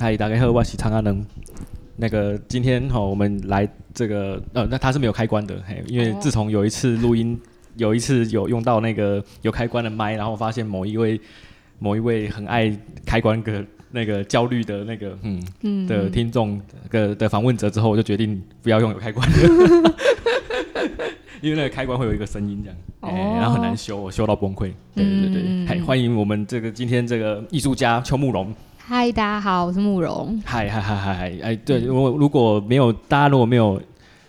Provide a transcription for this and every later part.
嗨，大家好，我是长安能。那个今天哈，我们来这个呃，那它是没有开关的，嘿，因为自从有一次录音，有一次有用到那个有开关的麦，然后发现某一位某一位很爱开关的那个焦虑的那个嗯，嗯的听众的的访问者之后，我就决定不要用有开关的，因为那个开关会有一个声音这样，哎、哦，然后很难修，我修到崩溃。对对对，嗨、嗯，欢迎我们这个今天这个艺术家邱慕容。嗨，大家好，我是慕容。嗨嗨嗨嗨嗨，哎，对，我如果没有大家如果没有，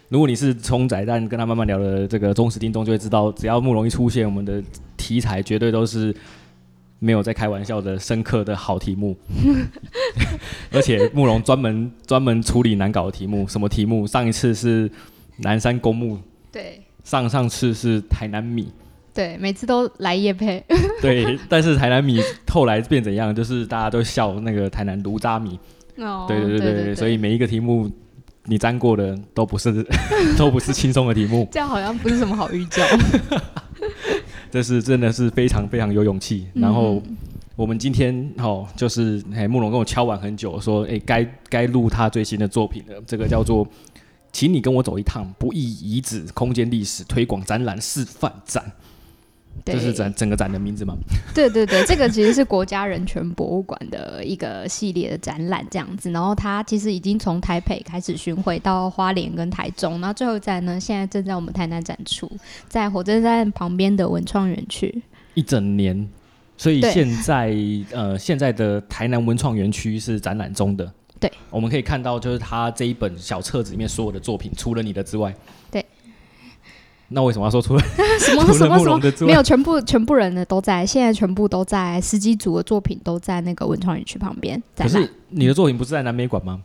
如果你是从仔蛋跟他慢慢聊的这个忠实听众，就会知道，只要慕容一出现，我们的题材绝对都是没有在开玩笑的深刻的好题目。而且慕容专门专门处理难搞的题目，什么题目？上一次是南山公墓，对，上上次是台南米。对，每次都来夜配。对，但是台南米后来变怎样？就是大家都笑那个台南炉渣米。哦。对对对对，所以每一个题目你沾过的都不是都不是轻松的题目。这样好像不是什么好预兆。这是真的是非常非常有勇气。嗯、然后我们今天哦，就是哎，慕容跟我敲碗很久，说哎，该该录他最新的作品了。这个叫做，请你跟我走一趟不易遗址空间历史推广展览示范展。这是整整个展的名字吗？对对对，这个其实是国家人权博物馆的一个系列的展览，这样子。然后它其实已经从台北开始巡回到花莲跟台中，然后最后一站呢，现在正在我们台南展出，在火车站旁边的文创园区。一整年，所以现在呃，现在的台南文创园区是展览中的。对，我们可以看到，就是他这一本小册子里面所有的作品，除了你的之外。对。那为什么要说出来？什么什么什么？没有，全部全部人呢都在，现在全部都在十几组的作品都在那个文创园区旁边。可是你的作品不是在南美馆吗？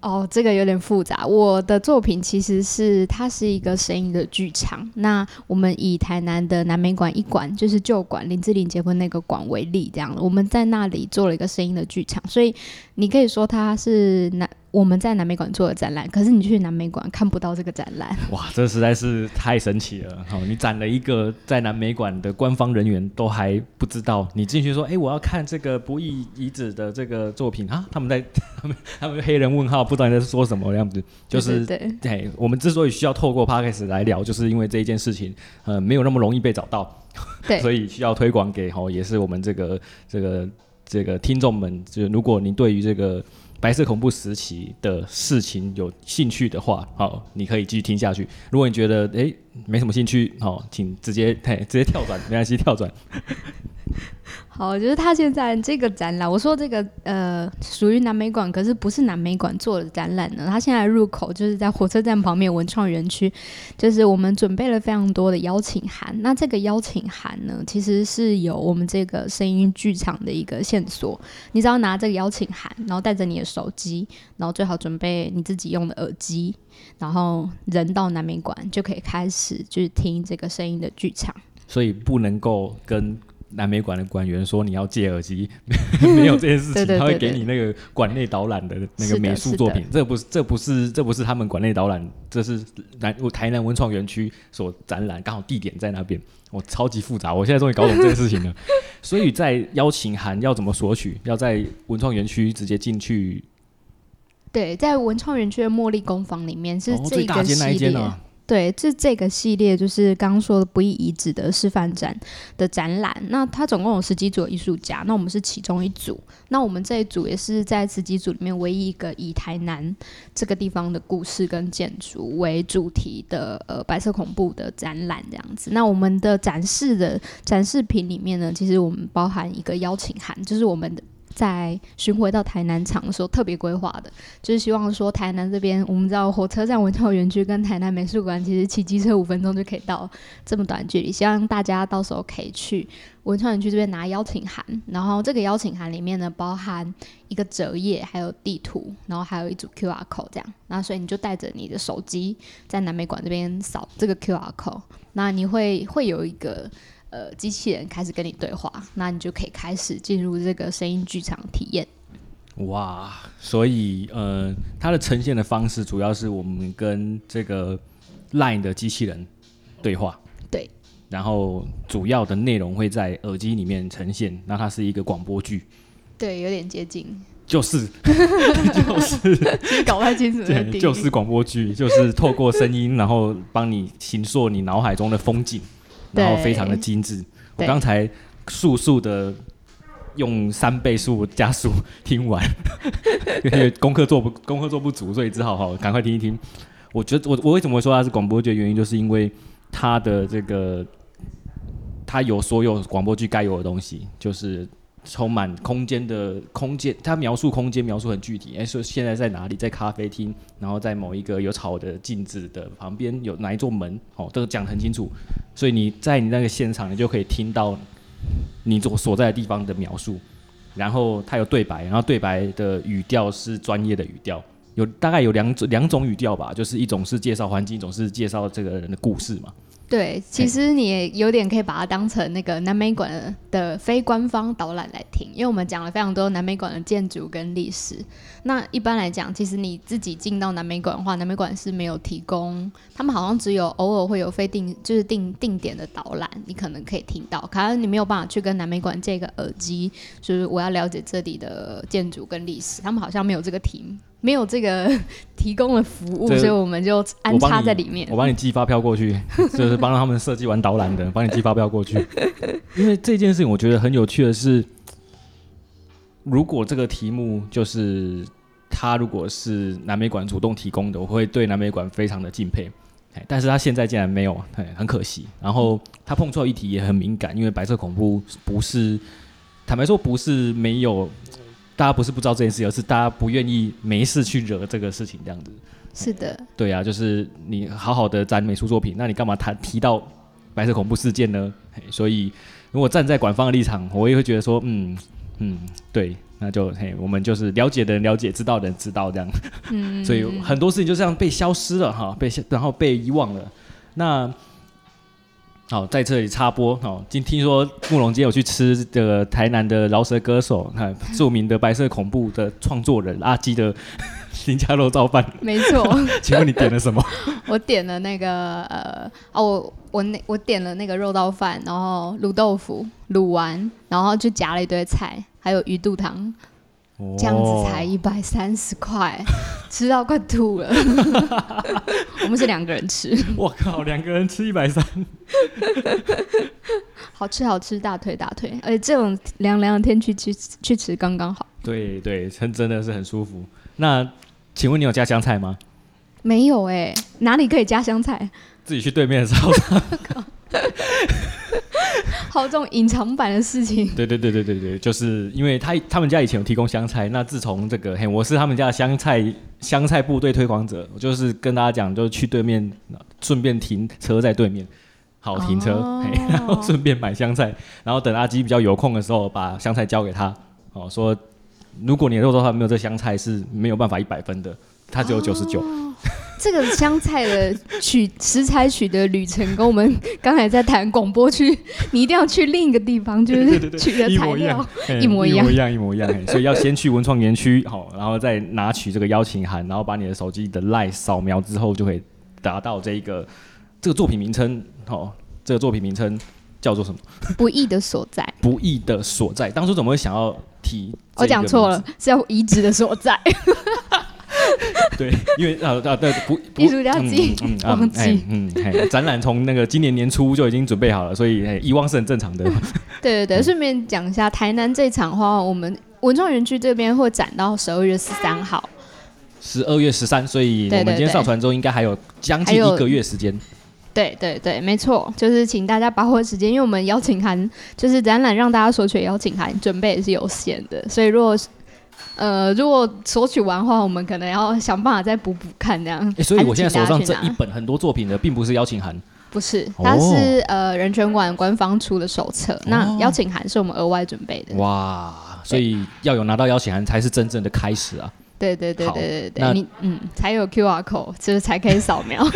哦，这个有点复杂。我的作品其实是它是一个声音的剧场。那我们以台南的南美馆一馆，就是旧馆林志玲结婚那个馆为例，这样我们在那里做了一个声音的剧场，所以你可以说它是南。我们在南美馆做的展览，可是你去南美馆看不到这个展览。哇，这实在是太神奇了！好，你展了一个在南美馆的官方人员都还不知道，你进去说，哎、欸，我要看这个不易遗址的这个作品啊，他们在 他们他们黑人问号，不知道你在说什么样子。就是对，对，对，我们之所以需要透过 Podcast 来聊，就是因为这一件事情，呃，没有那么容易被找到，对，所以需要推广给好，也是我们这个这个这个听众们，就如果你对于这个。白色恐怖时期的事情有兴趣的话，好，你可以继续听下去。如果你觉得诶、没什么兴趣，好，请直接嘿直接跳转，没关系，跳转。好，就是他现在这个展览，我说这个呃属于南美馆，可是不是南美馆做的展览呢。他现在入口就是在火车站旁边文创园区，就是我们准备了非常多的邀请函。那这个邀请函呢，其实是有我们这个声音剧场的一个线索。你只要拿这个邀请函，然后带着你的手机，然后最好准备你自己用的耳机，然后人到南美馆就可以开始就是听这个声音的剧场。所以不能够跟。南美馆的馆员说：“你要借耳机，没有这件事情，他会给你那个馆内导览的那个美术作品。这不是，这不是，这不是他们馆内导览，这是南台南文创园区所展览，刚好地点在那边。我超级复杂，我现在终于搞懂这件事情了。所以在邀请函要怎么索取？要在文创园区直接进去？对，在文创园区的茉莉工坊里面是这个系列。哦，最大间那一间啊。”对，这这个系列就是刚刚说的不易遗址的示范展的展览。那它总共有十几组艺术家，那我们是其中一组。那我们这一组也是在十几组里面唯一一个以台南这个地方的故事跟建筑为主题的呃白色恐怖的展览这样子。那我们的展示的展示品里面呢，其实我们包含一个邀请函，就是我们的。在巡回到台南场的时候，特别规划的，就是希望说台南这边，我们知道火车站文创园区跟台南美术馆其实骑机车五分钟就可以到，这么短距离，希望大家到时候可以去文创园区这边拿邀请函，然后这个邀请函里面呢，包含一个折页，还有地图，然后还有一组 QR code 这样，那所以你就带着你的手机在南美馆这边扫这个 QR code，那你会会有一个。呃，机器人开始跟你对话，那你就可以开始进入这个声音剧场体验。哇，所以呃，它的呈现的方式主要是我们跟这个 Line 的机器人对话。对。然后主要的内容会在耳机里面呈现，那它是一个广播剧。对，有点接近。就是 就是，其实搞不太清楚。对，就是广播剧，就是透过声音，然后帮你形塑你脑海中的风景，然后非常的精致。我刚才速速的用三倍速加速 听完，因为功课做不功课做不足，所以只好好赶快听一听。我觉得我我为什么会说它是广播剧的原因，就是因为它的这个它有所有广播剧该有的东西，就是充满空间的空间，它描述空间描述很具体。哎，说现在在哪里，在咖啡厅，然后在某一个有草的镜子的旁边有哪一座门，哦，都讲得很清楚。所以你在你那个现场，你就可以听到你所所在的地方的描述。然后它有对白，然后对白的语调是专业的语调。有大概有两种两种语调吧，就是一种是介绍环境，一种是介绍这个人的故事嘛。对，其实你也有点可以把它当成那个南美馆的非官方导览来听，因为我们讲了非常多南美馆的建筑跟历史。那一般来讲，其实你自己进到南美馆的话，南美馆是没有提供，他们好像只有偶尔会有非定就是定定点的导览，你可能可以听到，可是你没有办法去跟南美馆借个耳机，就是我要了解这里的建筑跟历史，他们好像没有这个题。没有这个 提供的服务，所以我们就安插在里面。我帮你寄发票过去，就是帮他们设计完导览的，帮你寄发票过去。因为这件事情，我觉得很有趣的是，如果这个题目就是他如果是南美馆主动提供的，我会对南美馆非常的敬佩。但是他现在竟然没有，很可惜。然后他碰触议题也很敏感，因为白色恐怖不是，坦白说不是没有。大家不是不知道这件事，而是大家不愿意没事去惹这个事情，这样子。是的。对啊，就是你好好的展美术作品，那你干嘛谈提到白色恐怖事件呢？所以，如果站在官方的立场，我也会觉得说，嗯嗯，对，那就嘿，我们就是了解的人了解，知道的人知道这样。嗯。所以很多事情就这样被消失了哈，被然后被遗忘了。那。好，在这里插播。哦，今听说慕容街有去吃这个台南的饶舌歌手，看著名的白色恐怖的创作人阿基的 林家肉燥饭。没错。请问你点了什么？我点了那个呃，哦，我我那我点了那个肉燥饭，然后卤豆腐卤丸，然后就夹了一堆菜，还有鱼肚汤。这样子才一百三十块，吃到快吐了。我们是两个人吃。我靠，两个人吃一百三，好吃好吃，大腿大腿。而且这种凉凉的天气去去吃刚刚好。对对，真真的是很舒服。那请问你有加香菜吗？没有哎、欸，哪里可以加香菜？自己去对面的超市。好，这种隐藏版的事情。对对对对对对，就是因为他他们家以前有提供香菜，那自从这个嘿，我是他们家的香菜香菜部队推广者，我就是跟大家讲，就是去对面顺便停车在对面，好停车，哦、嘿 然后顺便买香菜，然后等阿基比较有空的时候把香菜交给他，哦，说如果你的肉燥饭没有这香菜是没有办法一百分的，它只有九十九。这个香菜的取食材取的旅程，跟我们刚才在谈广播区，你一定要去另一个地方，就是取的材料 一模一样，一模一样，一模一样。所以要先去文创园区，好，然后再拿取这个邀请函，然后把你的手机的 LINE 扫描之后，就可以达到这一个这个作品名称。好，这个作品名称叫做什么？不易的所在。不易的所在。当初怎么会想要提？我讲错了，是要移植的所在。对，因为啊啊对，不艺术家自己 忘记，嗯，展览从那个今年年初就已经准备好了，所以遗忘是很正常的。对对对，顺便讲一下，台南这场的话，我们文创园区这边会展到十二月十三号。十二月十三，所以我们今天上传之后，应该还有将近一个月时间。对对对，没错，就是请大家把握时间，因为我们邀请函就是展览让大家索取邀请函准备也是有限的，所以如果。呃，如果索取完的话，我们可能要想办法再补补看这样。欸，所以我现在手上这一本很多作品的，并不是邀请函，不是，它是呃人权馆官方出的手册。那邀请函是我们额外准备的。哇，所以要有拿到邀请函才是真正的开始啊！对对对对对对，你嗯才有 QR code，就是才可以扫描。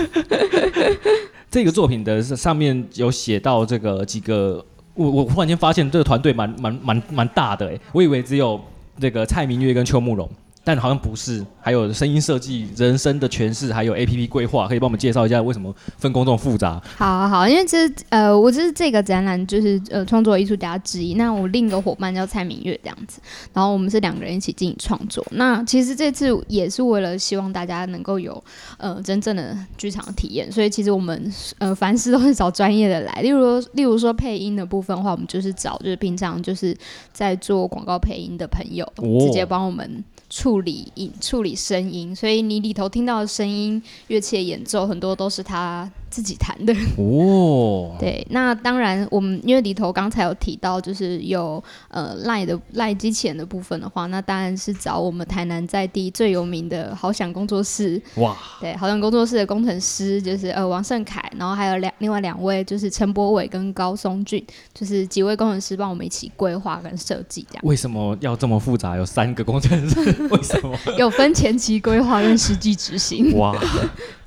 这个作品的上面有写到这个几个，我我忽然间发现这个团队蛮蛮蛮蛮大的哎，我以为只有。这个蔡明月跟邱慕容，但好像不是，还有声音设计、人生的诠释，还有 A P P 规划，可以帮我们介绍一下为什么分工这么复杂？好，好，好，因为其实呃，我就是这个展览就是呃创作艺术家之一，那我另一个伙伴叫蔡明月这样子，然后我们是两个人一起进行创作。那其实这次也是为了希望大家能够有呃真正的剧场体验，所以其实我们呃凡事都是找专业的来，例如 例如说配音的部分的话，我们就是找就是平常就是在做广告配音的朋友，哦、直接帮我们。处理音、处理声音，所以你里头听到的声音、乐器的演奏，很多都是他。自己弹的 哦，对，那当然，我们因为里头刚才有提到，就是有呃赖的赖机器人的部分的话，那当然是找我们台南在地最有名的好想工作室哇，对，好想工作室的工程师就是呃王胜凯，然后还有两另外两位就是陈博伟跟高松俊，就是几位工程师帮我们一起规划跟设计这样。为什么要这么复杂？有三个工程师？为什么？有分前期规划跟实际执行哇。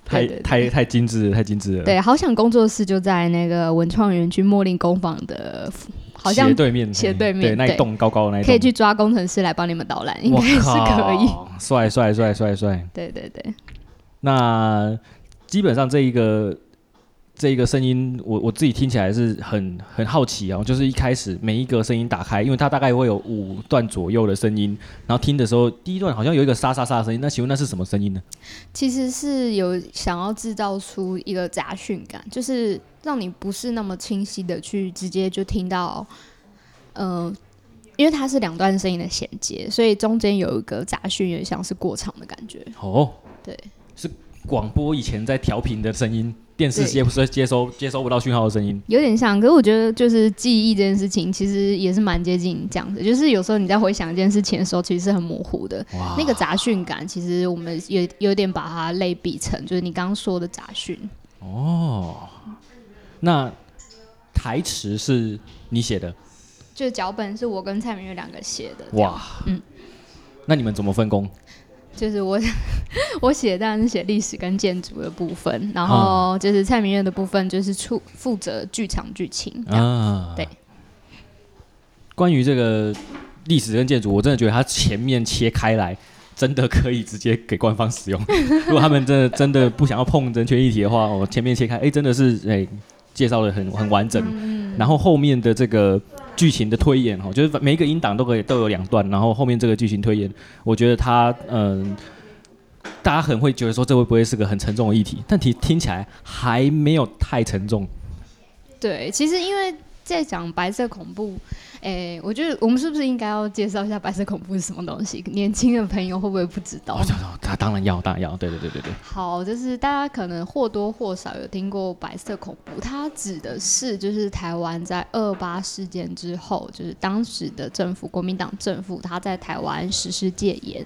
太太太精致了，太精致了。对，好想工作室就在那个文创园区茉莉工坊的，好像斜对面，斜对面，对，那一栋高高的那一栋，可以去抓工程师来帮你们导览，应该是可以。帅帅帅帅帅！对对对。那基本上这一个。这一个声音，我我自己听起来是很很好奇啊，就是一开始每一个声音打开，因为它大概会有五段左右的声音，然后听的时候，第一段好像有一个沙沙沙的声音，那请问那是什么声音呢？其实是有想要制造出一个杂讯感，就是让你不是那么清晰的去直接就听到，嗯、呃，因为它是两段声音的衔接，所以中间有一个杂讯，有点像是过场的感觉。哦，对，是广播以前在调频的声音。电视接不是接收接收不到讯号的声音，有点像。可是我觉得，就是记忆这件事情，其实也是蛮接近这样的。就是有时候你在回想一件事情的时候，其实是很模糊的。那个杂讯感，其实我们也有点把它类比成，就是你刚刚说的杂讯。哦，那台词是你写的？就脚本是我跟蔡明月两个写的。哇，嗯，那你们怎么分工？就是我，我写当然是写历史跟建筑的部分，然后就是蔡明月的部分就是出负责剧场剧情啊。对，关于这个历史跟建筑，我真的觉得它前面切开来，真的可以直接给官方使用。如果他们真的真的不想要碰人权议题的话，我前面切开，哎，真的是哎介绍的很很完整，嗯、然后后面的这个。剧情的推演哈，就是每一个音档都可以都有两段，然后后面这个剧情推演，我觉得他嗯，大家很会觉得说这会不会是个很沉重的议题，但听听起来还没有太沉重。对，其实因为在讲白色恐怖。诶、欸，我觉得我们是不是应该要介绍一下白色恐怖是什么东西？年轻的朋友会不会不知道？他当然要，当然要，对对对对对。好，就是大家可能或多或少有听过白色恐怖，它指的是就是台湾在二八事件之后，就是当时的政府，国民党政府，他在台湾实施戒严。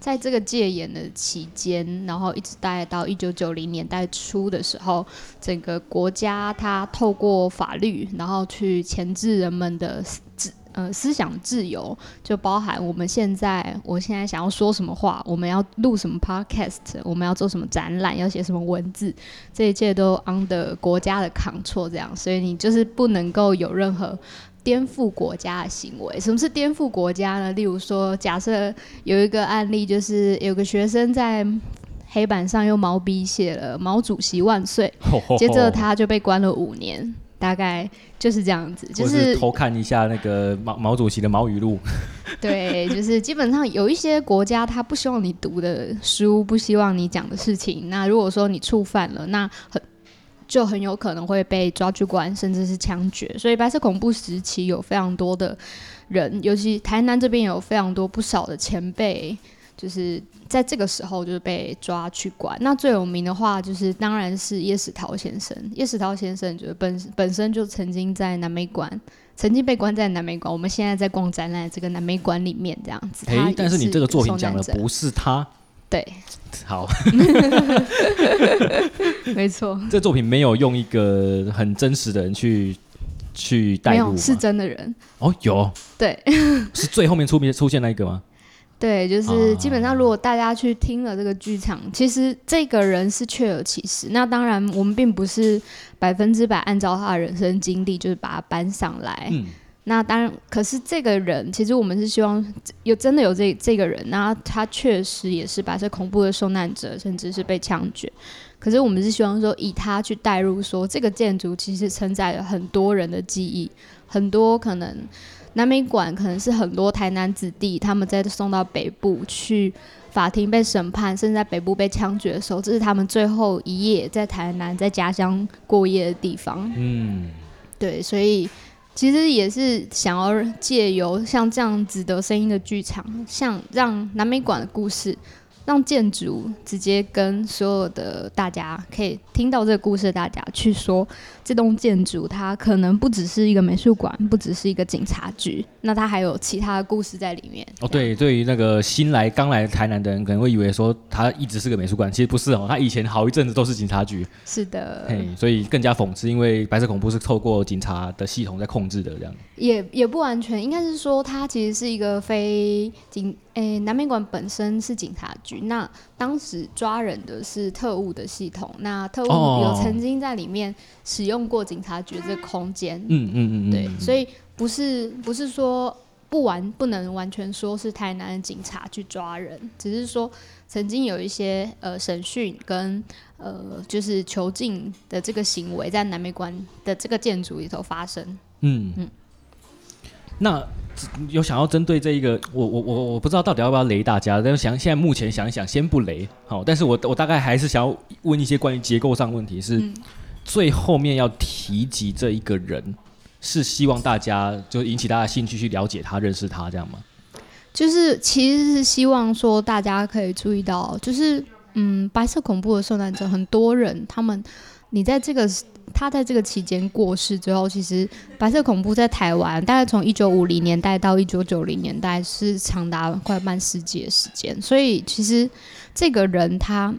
在这个戒严的期间，然后一直待到一九九零年代初的时候，整个国家它透过法律，然后去钳制人们的自呃思想自由，就包含我们现在，我现在想要说什么话，我们要录什么 podcast，我们要做什么展览，要写什么文字，这一切都 under 国家的 control，这样，所以你就是不能够有任何。颠覆国家的行为，什么是颠覆国家呢？例如说，假设有一个案例，就是有个学生在黑板上用毛笔写了“毛主席万岁”，接着他就被关了五年，大概就是这样子。就是偷看一下那个毛毛主席的毛语录。对，就是基本上有一些国家，他不希望你读的书，不希望你讲的事情。那如果说你触犯了，那很。就很有可能会被抓去关，甚至是枪决。所以白色恐怖时期有非常多的人，尤其台南这边有非常多不少的前辈，就是在这个时候就是被抓去关。那最有名的话，就是当然是叶石涛先生。叶石涛先生就是本本身就曾经在南美馆，曾经被关在南美馆。我们现在在逛展览，这个南美馆里面这样子。诶、欸，但是你这个作品讲的不是他。对，好，没错，这作品没有用一个很真实的人去去带入，是真的人哦，有，对，是最后面出面出现那一个吗？对，就是基本上如果大家去听了这个剧场，啊、其实这个人是确有其事。那当然，我们并不是百分之百按照他的人生经历，就是把他搬上来。嗯那当然，可是这个人其实我们是希望有真的有这这个人，那他确实也是白色恐怖的受难者，甚至是被枪决。可是我们是希望说以他去带入说，这个建筑其实承载了很多人的记忆，很多可能南美馆可能是很多台南子弟他们在送到北部去法庭被审判，甚至在北部被枪决的时候，这是他们最后一夜在台南在家乡过夜的地方。嗯，对，所以。其实也是想要借由像这样子的声音的剧场，像让南美馆的故事。让建筑直接跟所有的大家可以听到这个故事的大家去说，这栋建筑它可能不只是一个美术馆，不只是一个警察局，那它还有其他的故事在里面。哦，对，对于那个新来刚来台南的人，可能会以为说它一直是个美术馆，其实不是哦，它以前好一阵子都是警察局。是的，嘿，所以更加讽刺，因为白色恐怖是透过警察的系统在控制的，这样。也也不完全，应该是说它其实是一个非警。诶，南美馆本身是警察局，那当时抓人的是特务的系统，那特务有曾经在里面使用过警察局这个空间，嗯嗯嗯，对，所以不是不是说不完不能完全说是台南的警察去抓人，只是说曾经有一些呃审讯跟呃就是囚禁的这个行为在南美馆的这个建筑里头发生，嗯。嗯，那。有想要针对这一个，我我我我不知道到底要不要雷大家，但是想现在目前想一想，先不雷好。但是我我大概还是想要问一些关于结构上问题，是最后面要提及这一个人，是希望大家就引起大家兴趣去了解他、认识他这样吗？就是其实是希望说大家可以注意到，就是嗯，白色恐怖的受难者很多人，他们你在这个。他在这个期间过世之后，其实白色恐怖在台湾大概从一九五零年代到一九九零年代是长达快半世纪的时间，所以其实这个人他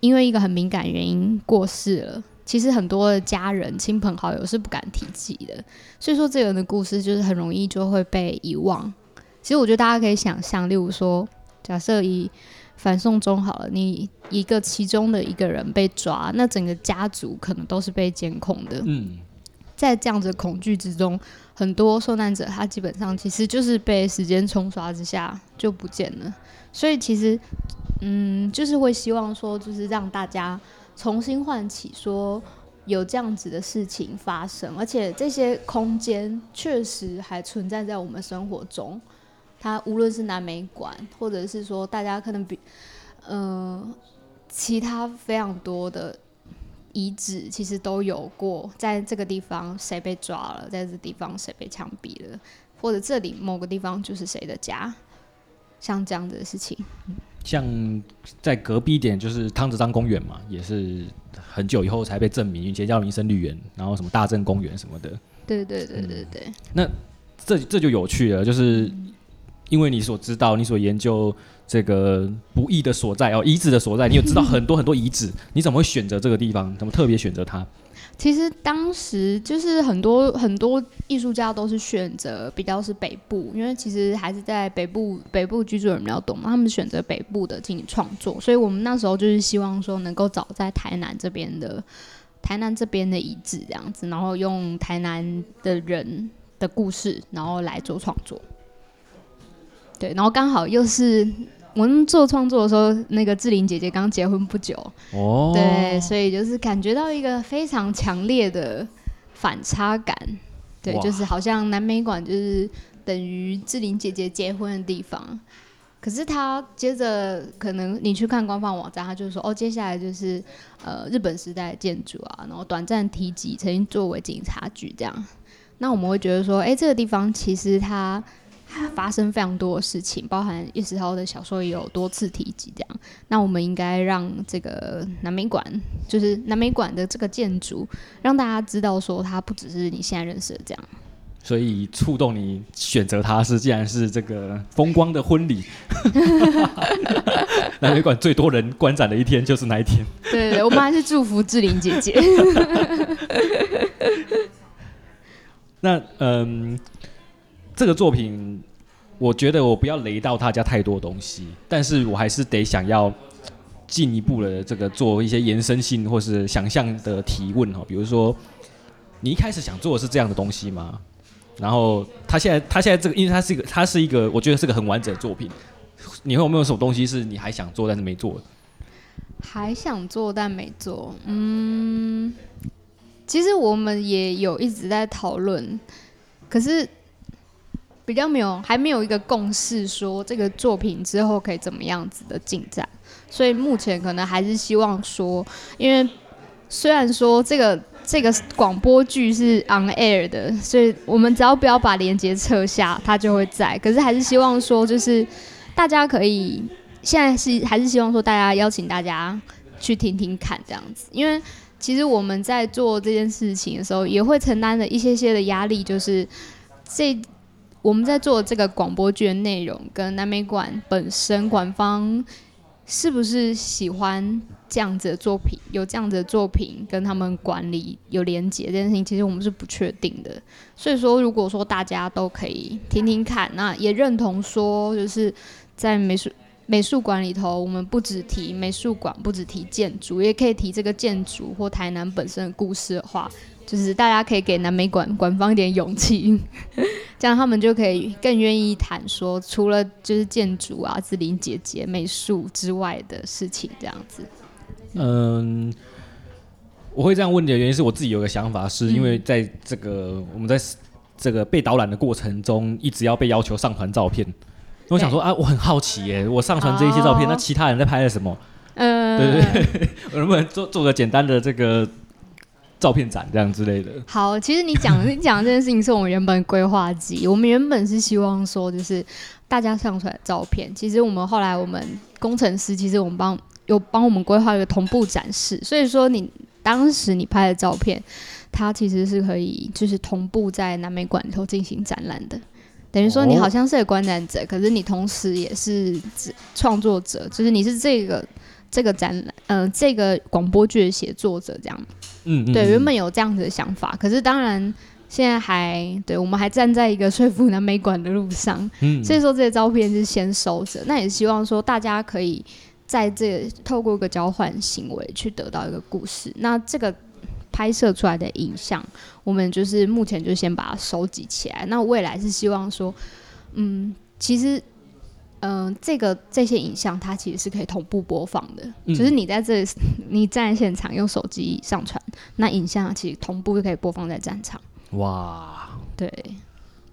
因为一个很敏感原因过世了，其实很多的家人、亲朋好友是不敢提及的，所以说这个人的故事就是很容易就会被遗忘。其实我觉得大家可以想象，例如说，假设以反送中好了，你一个其中的一个人被抓，那整个家族可能都是被监控的。嗯，在这样子的恐惧之中，很多受难者他基本上其实就是被时间冲刷之下就不见了。所以其实，嗯，就是会希望说，就是让大家重新唤起说有这样子的事情发生，而且这些空间确实还存在在我们生活中。它无论是南美馆，或者是说大家可能比，嗯、呃，其他非常多的遗址，其实都有过，在这个地方谁被抓了，在这地方谁被枪毙了，或者这里某个地方就是谁的家，像这样子的事情。像在隔壁一点就是汤子张公园嘛，也是很久以后才被证明，以前叫民生绿园，然后什么大正公园什么的。对对对对对。嗯、那这这就有趣了，就是。因为你所知道，你所研究这个不易的所在哦，遗址的所在，你有知道很多很多遗址，你怎么会选择这个地方？怎么特别选择它？其实当时就是很多很多艺术家都是选择比较是北部，因为其实还是在北部北部居住的人比较多嘛，他们选择北部的进行创作，所以我们那时候就是希望说能够找在台南这边的台南这边的遗址这样子，然后用台南的人的故事，然后来做创作。对，然后刚好又是我们做创作的时候，那个志玲姐姐刚结婚不久，哦，对，所以就是感觉到一个非常强烈的反差感，对，就是好像南美馆就是等于志玲姐姐结婚的地方，可是她接着可能你去看官方网站，她就说哦，接下来就是呃日本时代的建筑啊，然后短暂提及曾经作为警察局这样，那我们会觉得说，哎，这个地方其实它。发生非常多的事情，包含叶石涛的小说也有多次提及。这样，那我们应该让这个南美馆，就是南美馆的这个建筑，让大家知道说，它不只是你现在认识的这样。所以触动你选择它是，既然是这个风光的婚礼，南美馆最多人观展的一天就是那一天。对，对，我们还是祝福志玲姐姐。那嗯。这个作品，我觉得我不要雷到大家太多东西，但是我还是得想要进一步的这个做一些延伸性或是想象的提问哈，比如说，你一开始想做的是这样的东西吗？然后他现在他现在这个，因为他是一个他是一个，我觉得是个很完整的作品。你会有没有什么东西是你还想做但是没做？还想做但没做，嗯，其实我们也有一直在讨论，可是比较没有还没有一个共识，说这个作品之后可以怎么样子的进展。所以目前可能还是希望说，因为虽然说这个这个广播剧是 on air 的，所以我们只要不要把连接撤下，它就会在。可是还是希望说，就是大家可以现在是还是希望说，大家邀请大家去听听看这样子。因为其实我们在做这件事情的时候，也会承担着一些些的压力，就是这我们在做这个广播剧的内容跟南美馆本身官方。是不是喜欢这样子的作品？有这样子的作品跟他们管理有连结这件事情，其实我们是不确定的。所以说，如果说大家都可以听听看，那也认同说，就是在美术美术馆里头，我们不只提美术馆，不只提建筑，也可以提这个建筑或台南本身的故事的话。就是大家可以给南美馆官方一点勇气，这样他们就可以更愿意谈说，除了就是建筑啊、志玲姐姐美术之外的事情，这样子。嗯，我会这样问你的原因是我自己有个想法，是因为在这个、嗯、我们在这个被导览的过程中，一直要被要求上传照片。我想说啊，我很好奇耶，我上传这一些照片，那其他人在拍了什么？嗯，对对对，我能不能做做个简单的这个？照片展这样之类的。好，其实你讲 你讲这件事情是我们原本规划机，我们原本是希望说，就是大家上传的照片。其实我们后来我们工程师，其实我们帮有帮我们规划一个同步展示，所以说你当时你拍的照片，它其实是可以就是同步在南美馆里头进行展览的。等于说你好像是个观展者，可是你同时也是创作者，就是你是这个。这个展览，嗯、呃，这个广播剧的写作者这样，嗯，嗯，对，原本有这样子的想法，可是当然现在还，对，我们还站在一个说服南美馆的路上，嗯，所以说这些照片是先收着，那也希望说大家可以在这个透过一个交换行为去得到一个故事，那这个拍摄出来的影像，我们就是目前就先把它收集起来，那未来是希望说，嗯，其实。嗯、呃，这个这些影像它其实是可以同步播放的，嗯、就是你在这里，你站在现场用手机上传，那影像其实同步就可以播放在战场。哇，对，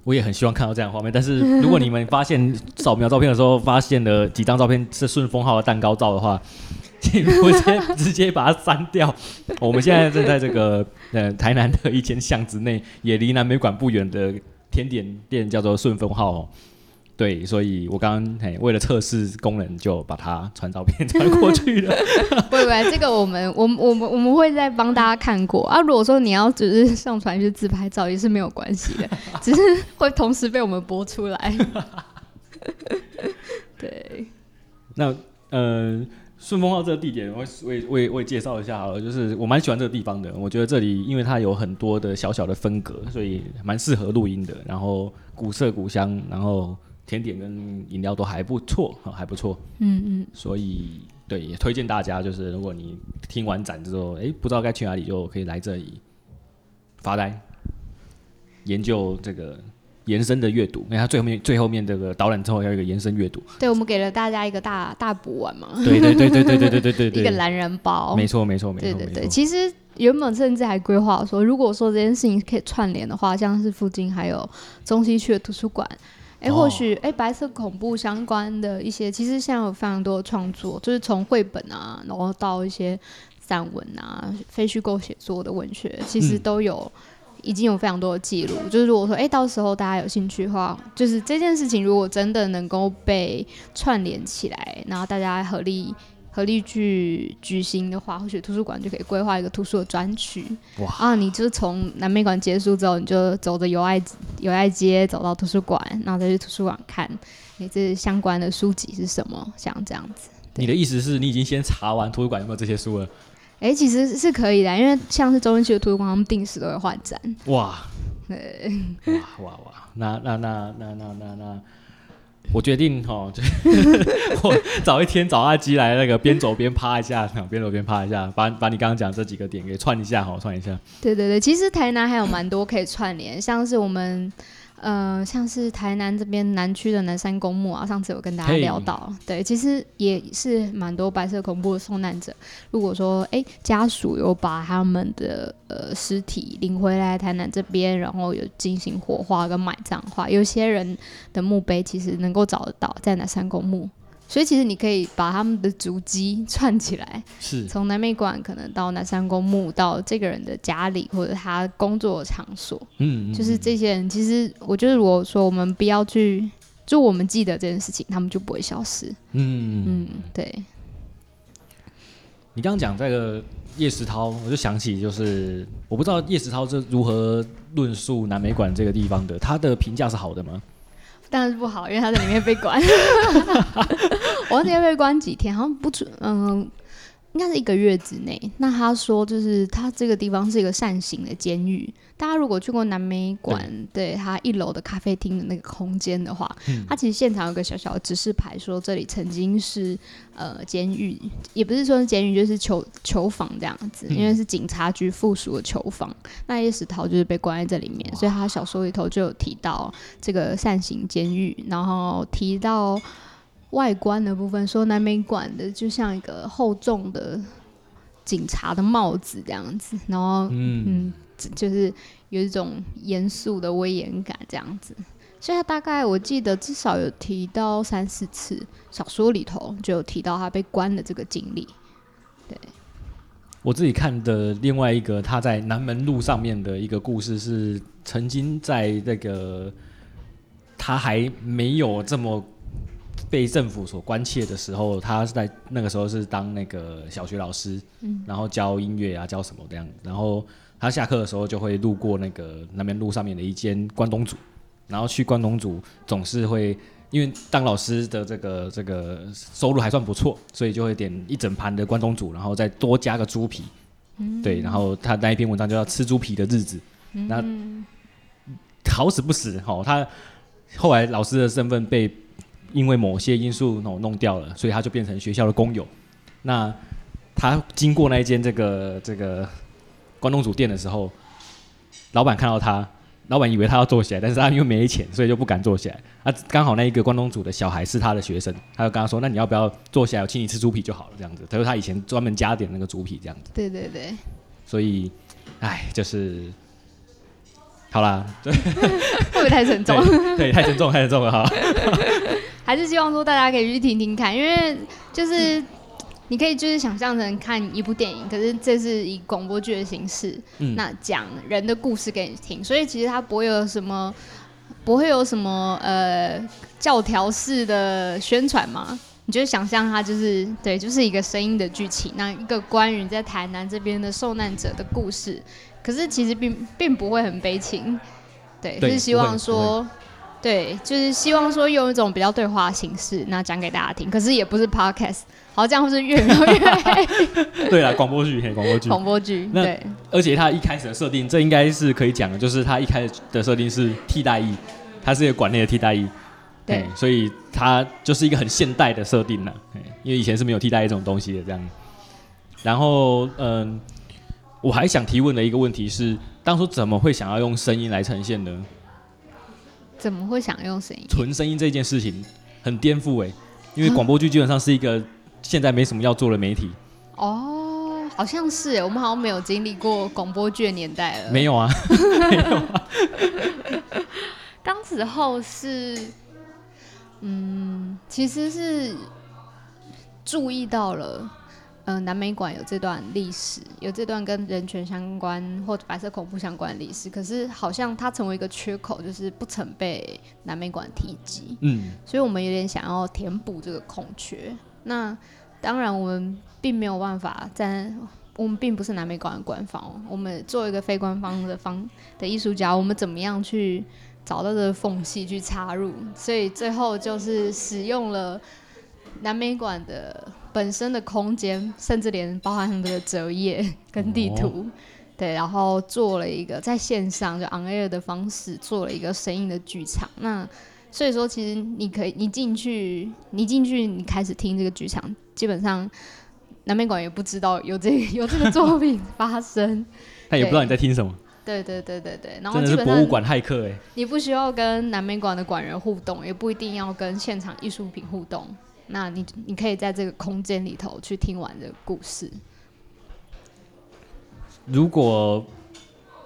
我也很希望看到这样的画面。但是 如果你们发现扫描照片的时候发现了几张照片是顺丰号的蛋糕照的话，请我先直接把它删掉。我们现在正在这个呃台南的一间巷子内，也离南美馆不远的甜点店叫做顺丰号哦。对，所以我刚刚嘿为了测试功能，就把它传照片传过去了。不会不会，这个我们我们我们我们会再帮大家看过啊。如果说你要只是上传一些自拍照，也是没有关系的，只是会同时被我们播出来。对，那呃，顺丰号这个地点，我我我也我也介绍一下好了，就是我蛮喜欢这个地方的。我觉得这里因为它有很多的小小的分隔，所以蛮适合录音的。然后古色古香，然后。甜点跟饮料都还不错，还不错。嗯嗯，所以对，也推荐大家，就是如果你听完展之后，哎、欸，不知道该去哪里，就可以来这里发呆，研究这个延伸的阅读。因为它最后面最后面这个导览之后要一个延伸阅读。对，我们给了大家一个大大补丸嘛。对对对对对对对对对，对，一个懒人包。没错没错没错。对对对，其实原本甚至还规划说，如果说这件事情可以串联的话，像是附近还有中西区的图书馆。哎、欸，或许哎、欸，白色恐怖相关的一些，其实现在有非常多的创作，就是从绘本啊，然后到一些散文啊、非虚构写作的文学，其实都有、嗯、已经有非常多的记录。就是如果说哎、欸，到时候大家有兴趣的话，就是这件事情如果真的能够被串联起来，然后大家合力。合力去举行的话，或许图书馆就可以规划一个图书的专区。哇！啊，你就是从南美馆结束之后，你就走着友爱友爱街走到图书馆，然后再去图书馆看，你这相关的书籍是什么？像这样子。你的意思是你已经先查完图书馆有没有这些书了？哎、欸，其实是可以的，因为像是中正区的图书馆，他们定时都会换展。哇！对。哇哇哇！那那那那那那那。我决定哈，就我找一天找阿基来那个边走边趴一下，边走边趴一下，把把你刚刚讲这几个点给串一下哈，串一下。对对对，其实台南还有蛮多可以串联，像是我们。呃，像是台南这边南区的南山公墓啊，上次有跟大家聊到.对，其实也是蛮多白色恐怖的受难者。如果说，哎、欸，家属有把他们的呃尸体领回来台南这边，然后有进行火化跟埋葬的话，有些人的墓碑其实能够找得到在南山公墓。所以其实你可以把他们的足迹串起来，是从南美馆可能到南山公墓，到这个人的家里或者他工作的场所，嗯，嗯，就是这些人。其实我觉得，如果说我们不要去，就我们记得这件事情，他们就不会消失。嗯嗯，对。你刚刚讲这个叶石涛，我就想起，就是我不知道叶石涛是如何论述南美馆这个地方的，他的评价是好的吗？当然是不好，因为他在里面被关。我那天被关几天，好像不准，嗯。应该是一个月之内。那他说，就是他这个地方是一个扇形的监狱。大家如果去过南美馆，对，他一楼的咖啡厅的那个空间的话，嗯，他其实现场有个小小的指示牌，说这里曾经是呃监狱，也不是说是监狱，就是囚囚房这样子，因为是警察局附属的囚房。嗯，那叶石涛就是被关在这里面，所以他小说里头就有提到这个扇形监狱，然后提到。外观的部分，说南美馆的就像一个厚重的警察的帽子这样子，然后嗯，嗯，就是有一种严肃的威严感这样子。所以他大概我记得至少有提到三四次，小说里头就有提到他被关的这个经历。对，我自己看的另外一个他在南门路上面的一个故事是，曾经在那个他还没有这么。被政府所关切的时候，他是在那个时候是当那个小学老师，嗯，然后教音乐啊，教什么这样。然后他下课的时候就会路过那个那边路上面的一间关东煮，然后去关东煮总是会因为当老师的这个这个收入还算不错，所以就会点一整盘的关东煮，然后再多加个猪皮，嗯，对，然后他那一篇文章就叫吃猪皮的日子，嗯，那好死不死，哦，他后来老师的身份被。因为某些因素弄弄掉了，所以他就变成学校的工友。那他经过那一间这个这个关东煮店的时候，老板看到他，老板以为他要坐起来，但是他因为没钱，所以就不敢坐起来。啊，刚好那一个关东煮的小孩是他的学生，他就跟他说：“那你要不要坐下来，我请你吃猪皮就好了。”这样子，他说他以前专门加点那个猪皮这样子。对对对。所以，哎，就是好啦，对，会不会太沉重？对，对，太沉重，太沉重了哈。还是希望说大家可以去听听看，因为就是你可以就是想象成看一部电影，可是这是以广播剧的形式，嗯、那讲人的故事给你听，所以其实它不会有什么，不会有什么呃教条式的宣传嘛，你就想象它就是对，就是一个声音的剧情，那一个关于在台南这边的受难者的故事，可是其实并并不会很悲情，对，对，就是希望说。对，就是希望说用一种比较对话的形式，那讲给大家听。可是也不是 podcast，好，这样会是越描越黑。对啊，广播剧，广播剧，广播剧。对，而且他一开始的设定，这应该是可以讲的，就是他一开始的设定是替代役，他是一个馆内的替代役。对，所以他就是一个很现代的设定了。因为以前是没有替代役这种东西的这样。然后，嗯，我还想提问的一个问题是，当初怎么会想要用声音来呈现呢？怎么会想用声音？纯声音这件事情很颠覆哎，因为广播剧基本上是一个现在没什么要做的媒体。哦，好像是哎，我们好像没有经历过广播剧的年代了。没有啊，没有啊。当时候是，嗯，其实是注意到了。嗯、呃，南美馆有这段历史，有这段跟人权相关或者白色恐怖相关的历史，可是好像它成为一个缺口，就是不曾被南美馆提及。嗯，所以我们有点想要填补这个空缺。那当然，我们并没有办法在，我们并不是南美馆的官方，我们作为一个非官方的方的艺术家，我们怎么样去找到这个缝隙去插入？所以最后就是使用了南美馆的。本身的空间，甚至连包含他们的折页 跟地图，哦，对，然后做了一个在线上就 on air 的方式，做了一个声音的剧场。那所以说，其实你可以，你进去，你进去，你开始听这个剧场，基本上南美馆也不知道有这有这个作品发生，他也不知道你在听什么。对对对对对，然后基本上博物馆骇客哎，你不需要跟南美馆的馆员互动，也不一定要跟现场艺术品互动，那你你可以在这个空间里头去听完这个故事。如果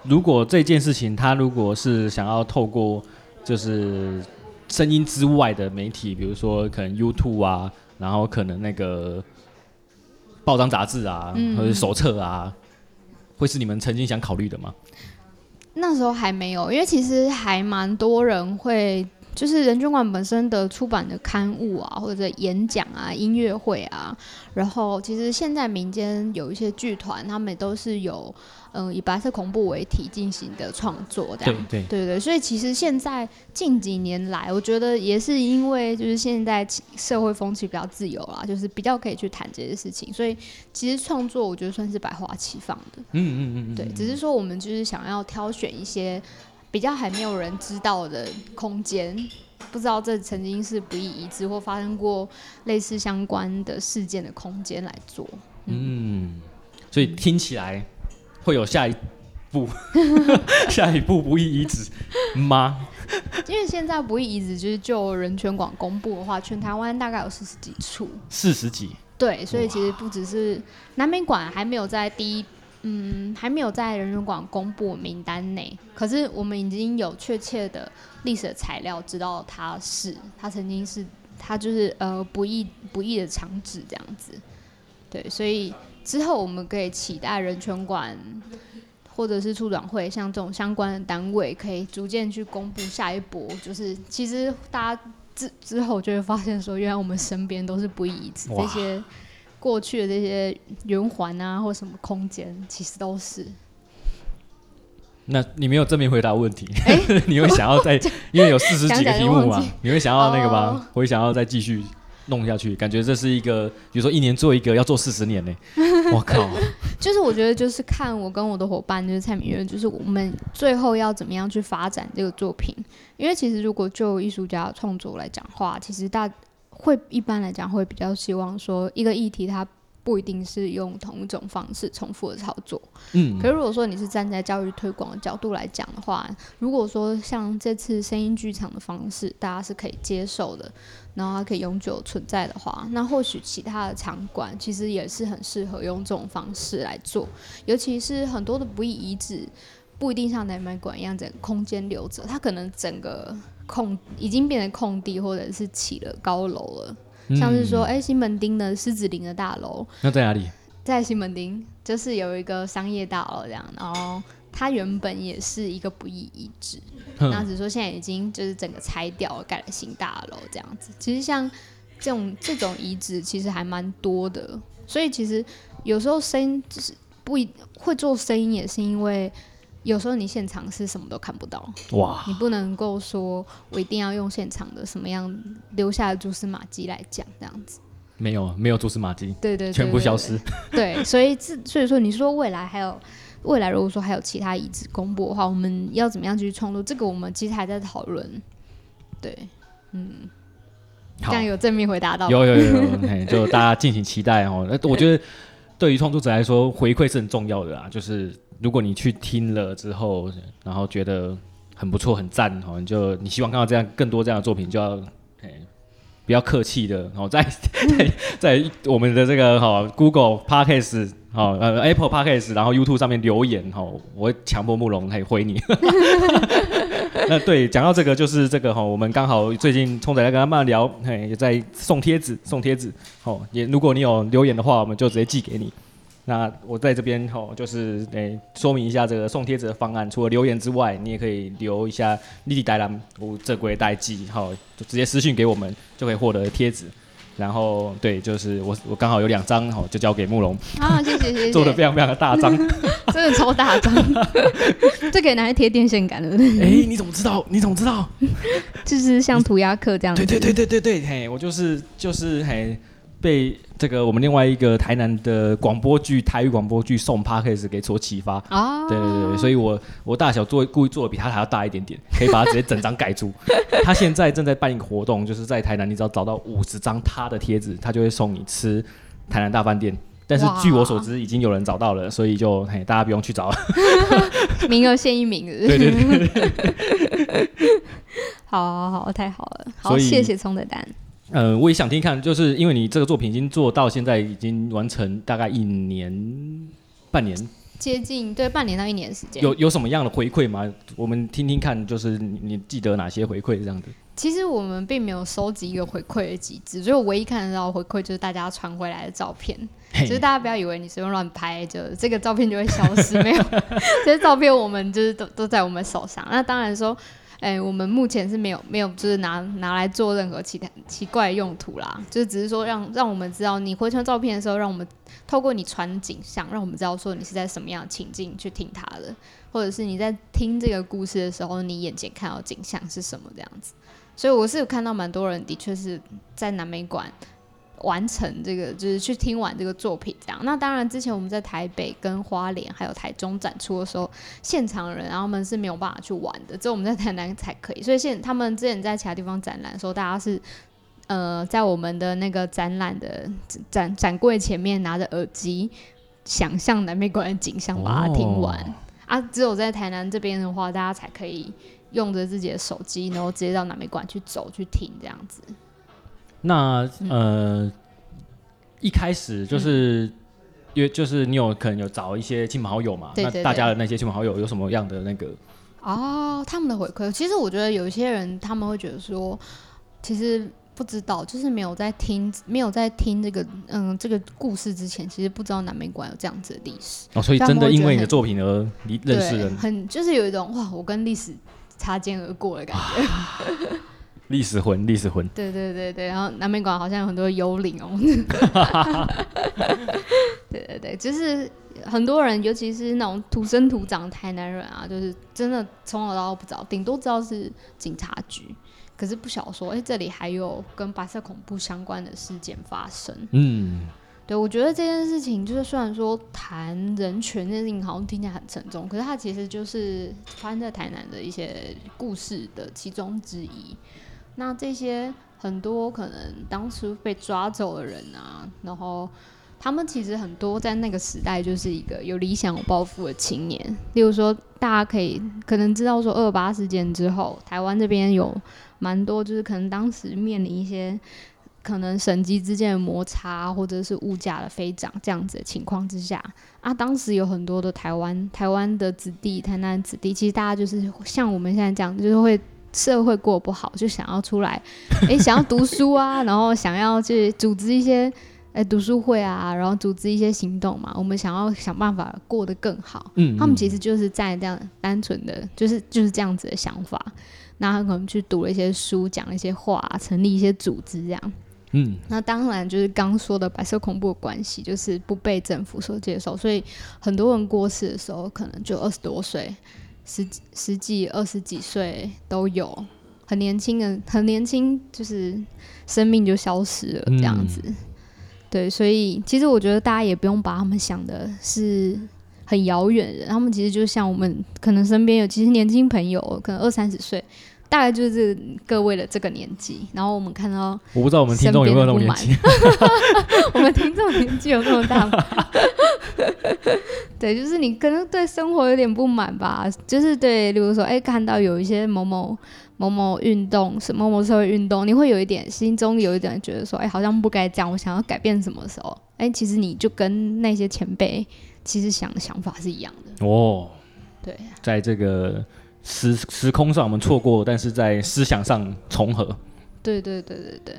如果这件事情，他如果是想要透过就是声音之外的媒体，比如说可能 YouTube 啊，然后可能那个报章杂志啊，嗯、或者手册啊，会是你们曾经想考虑的吗？那时候还没有，因为其实还蛮多人会。就是人权馆本身的出版的刊物啊，或者演讲啊、音乐会啊，然后其实现在民间有一些剧团，他们都是有嗯、呃、以白色恐怖为题进行的创作，这样对对对对，所以其实现在近几年来，我觉得也是因为就是现在社会风气比较自由啦，就是比较可以去谈这些事情，所以其实创作我觉得算是百花齐放的，嗯嗯嗯嗯，对，只是说我们就是想要挑选一些。比较还没有人知道的空间，不知道这曾经是不易遗址或发生过类似相关的事件的空间来做。嗯，嗯，所以听起来会有下一步，下一步不易遗址吗？因为现在不易遗址就是就人权馆公布的话，全台湾大概有四十几处。四十几？对，所以其实不只是南美馆还没有在第一。嗯，还没有在人权馆公布名单内，可是我们已经有确切的历史的材料，知道他是他曾经是他就是呃不义不义的长址这样子，对，所以之后我们可以期待人权馆或者是促转会像这种相关的单位，可以逐渐去公布下一波，就是其实大家之之后就会发现说，原来我们身边都是不义这些。过去的这些圆环啊，或什么空间，其实都是。那你没有正面回答问题，欸、你会想要再，因为有四十几个题目嘛，你会想要那个吗？会想要再继续弄下去，感觉这是一个，比如说一年做一个，要做四十年呢。我靠！就是我觉得，就是看我跟我的伙伴，就是蔡明月，就是我们最后要怎么样去发展这个作品。因为其实如果就艺术家创作来讲话，其实大。会一般来讲会比较希望说一个议题它不一定是用同一种方式重复的操作，嗯。可是如果说你是站在教育推广的角度来讲的话，如果说像这次声音剧场的方式大家是可以接受的，然后它可以永久存在的话，那或许其他的场馆其实也是很适合用这种方式来做，尤其是很多的不易遗址不一定像南美馆一样整个空间留着，它可能整个。空已经变成空地，或者是起了高楼了。嗯、像是说，哎、欸，西门町的狮子林的大楼，那在哪里？在西门町，就是有一个商业大楼这样。然后它原本也是一个不义遗址，那只是说现在已经就是整个拆掉了，盖了新大楼这样子。其实像这种这种遗址，其实还蛮多的。所以其实有时候声音就是不一会做声音，也是因为。有时候你现场是什么都看不到，哇！你不能够说我一定要用现场的什么样留下的蛛丝马迹来讲这样子。没有，没有蛛丝马迹，对对，对，对，对，全部消失。对，所以这所以说你说未来还有未来，如果说还有其他遗址公布的话，我们要怎么样继续创作？这个我们其实还在讨论。对，嗯，这样有正面回答到？有有有有，就大家敬请期待哦。那我觉得对于创作者来说，回馈是很重要的啊，就是。如果你去听了之后，然后觉得很不错、很赞，哦，你就你希望看到这样更多这样的作品，就要哎，不要客气的，然后在在 在我们的这个哈 Google Podcast 哈呃 Apple Podcast，然后 YouTube 上面留言哈，我会强迫慕容可以回你。那对，讲到这个就是这个哈，我们刚好最近聪仔在跟他们聊，嘿，也在送贴纸，送贴纸，哦，也如果你有留言的话，我们就直接寄给你。那我在这边吼，就是诶、欸、说明一下这个送贴纸的方案。除了留言之外，你也可以留一下你的代栏，无这规代寄，好，就直接私信给我们，就可以获得贴纸。然后对，就是我我刚好有两张，吼，就交给慕容。啊，谢谢谢谢。做的非常非常的大张，真的超大张，这可以拿来贴电线杆的。哎、欸，你怎么知道？你怎么知道？就是像涂鸦客这样子。对对对对对对，嘿，我就是就是嘿。被这个我们另外一个台南的广播剧台语广播剧送 Podcast 给所启发啊，对对对，所以我我大小做故意做的比他还要大一点点，可以把它直接整张盖住。他现在正在办一个活动，就是在台南，你只要找到五十张他的贴纸，他就会送你吃台南大饭店。但是据我所知，已经有人找到了，所以就嘿，大家不用去找了。名额限一名是？对对对。好，好，好，太好了，好，谢谢葱的蛋。呃，我也想听看，就是因为你这个作品已经做到现在，已经完成大概一年半年，接近对半年到一年的时间。有有什么样的回馈吗？我们听听看，就是你，你记得哪些回馈这样子？其实我们并没有收集一个回馈的机制，所以我唯一看得到回馈就是大家传回来的照片。其实大家不要以为你随便乱拍，就这个照片就会消失，没有，这些照片我们就是都都在我们手上。那当然说，哎、我们目前是没有没有就是拿拿来做任何其他奇怪用途啦，就是只是说让让我们知道你回传照片的时候，让我们透过你传景象，让我们知道说你是在什么样的情境去听它的，或者是你在听这个故事的时候，你眼前看到景象是什么这样子。所以我是有看到蛮多人的确是在南美馆完成这个，就是去听完这个作品这样。那当然之前我们在台北跟花莲还有台中展出的时候，现场人然后他们是没有办法去玩的，只有我们在台南才可以。所以现他们之前在其他地方展览的时候，大家是呃在我们的那个展览的展展柜前面拿着耳机，想象南美馆的景象把它听完。哦、啊，只有在台南这边的话，大家才可以。用着自己的手机，然后直接到南美馆去走去听这样子。那呃，一开始就是因为、嗯、就是你有可能有找一些亲朋好友嘛？对对对，那大家的那些亲朋好友有什么样的那个？哦，他们的回馈，其实我觉得有一些人他们会觉得说，其实不知道，就是没有在听，没有在听这个嗯这个故事之前，其实不知道南美馆有这样子的历史。哦，所以真的因为你的作品而你认识人，很就是有一种哇，我跟历史。擦肩而过的感觉，历史魂，历史魂。对对对对，然后南美馆好像有很多幽灵哦。对对对，就是很多人，尤其是那种土生土长的台南人啊，就是真的从头到尾不知道，顶多知道是警察局，可是不晓得说，哎，这里还有跟白色恐怖相关的事件发生。嗯。对，我觉得这件事情就是，虽然说谈人权这件事情好像听起来很沉重，可是它其实就是发生在台南的一些故事的其中之一。那这些很多可能当初被抓走的人啊，然后他们其实很多在那个时代就是一个有理想、有抱负的青年。例如说，大家可以可能知道说，二八事件之后，台湾这边有蛮多，就是可能当时面临一些。可能省级之间的摩擦，或者是物价的飞涨，这样子的情况之下，啊，当时有很多的台湾台湾的子弟，台南子弟，其实大家就是像我们现在这样，就是会社会过不好，就想要出来，哎、欸，想要读书啊，然后想要去组织一些哎、欸、读书会啊，然后组织一些行动嘛，我们想要想办法过得更好。嗯，嗯，他们其实就是在这样单纯的，就是就是这样子的想法，那他可能去读了一些书，讲了一些话，成立一些组织这样。嗯，那当然就是刚说的白色恐怖的关系，就是不被政府所接受，所以很多人过世的时候，可能就二十多岁，十几十几二十几岁都有，很年轻的很年轻，就是生命就消失了这样子。嗯、对，所以其实我觉得大家也不用把他们想的是很遥远的人，他们其实就像我们可能身边有其实年轻朋友，可能二三十岁。大概就是各位的这个年纪，然后我们看到，我不知道我们听众有没有那么年纪，我们听众年纪有那么大吗？对，就是你可能对生活有点不满吧，就是对，例如说，哎、欸，看到有一些某某某某运动，是某某社会运动，你会有一点心中有一点觉得说，哎、欸，好像不该这样，我想要改变什么时候，哎、欸，其实你就跟那些前辈其实想的想法是一样的哦，对，在这个。时时空上我们错过，但是在思想上重合。对对对对对，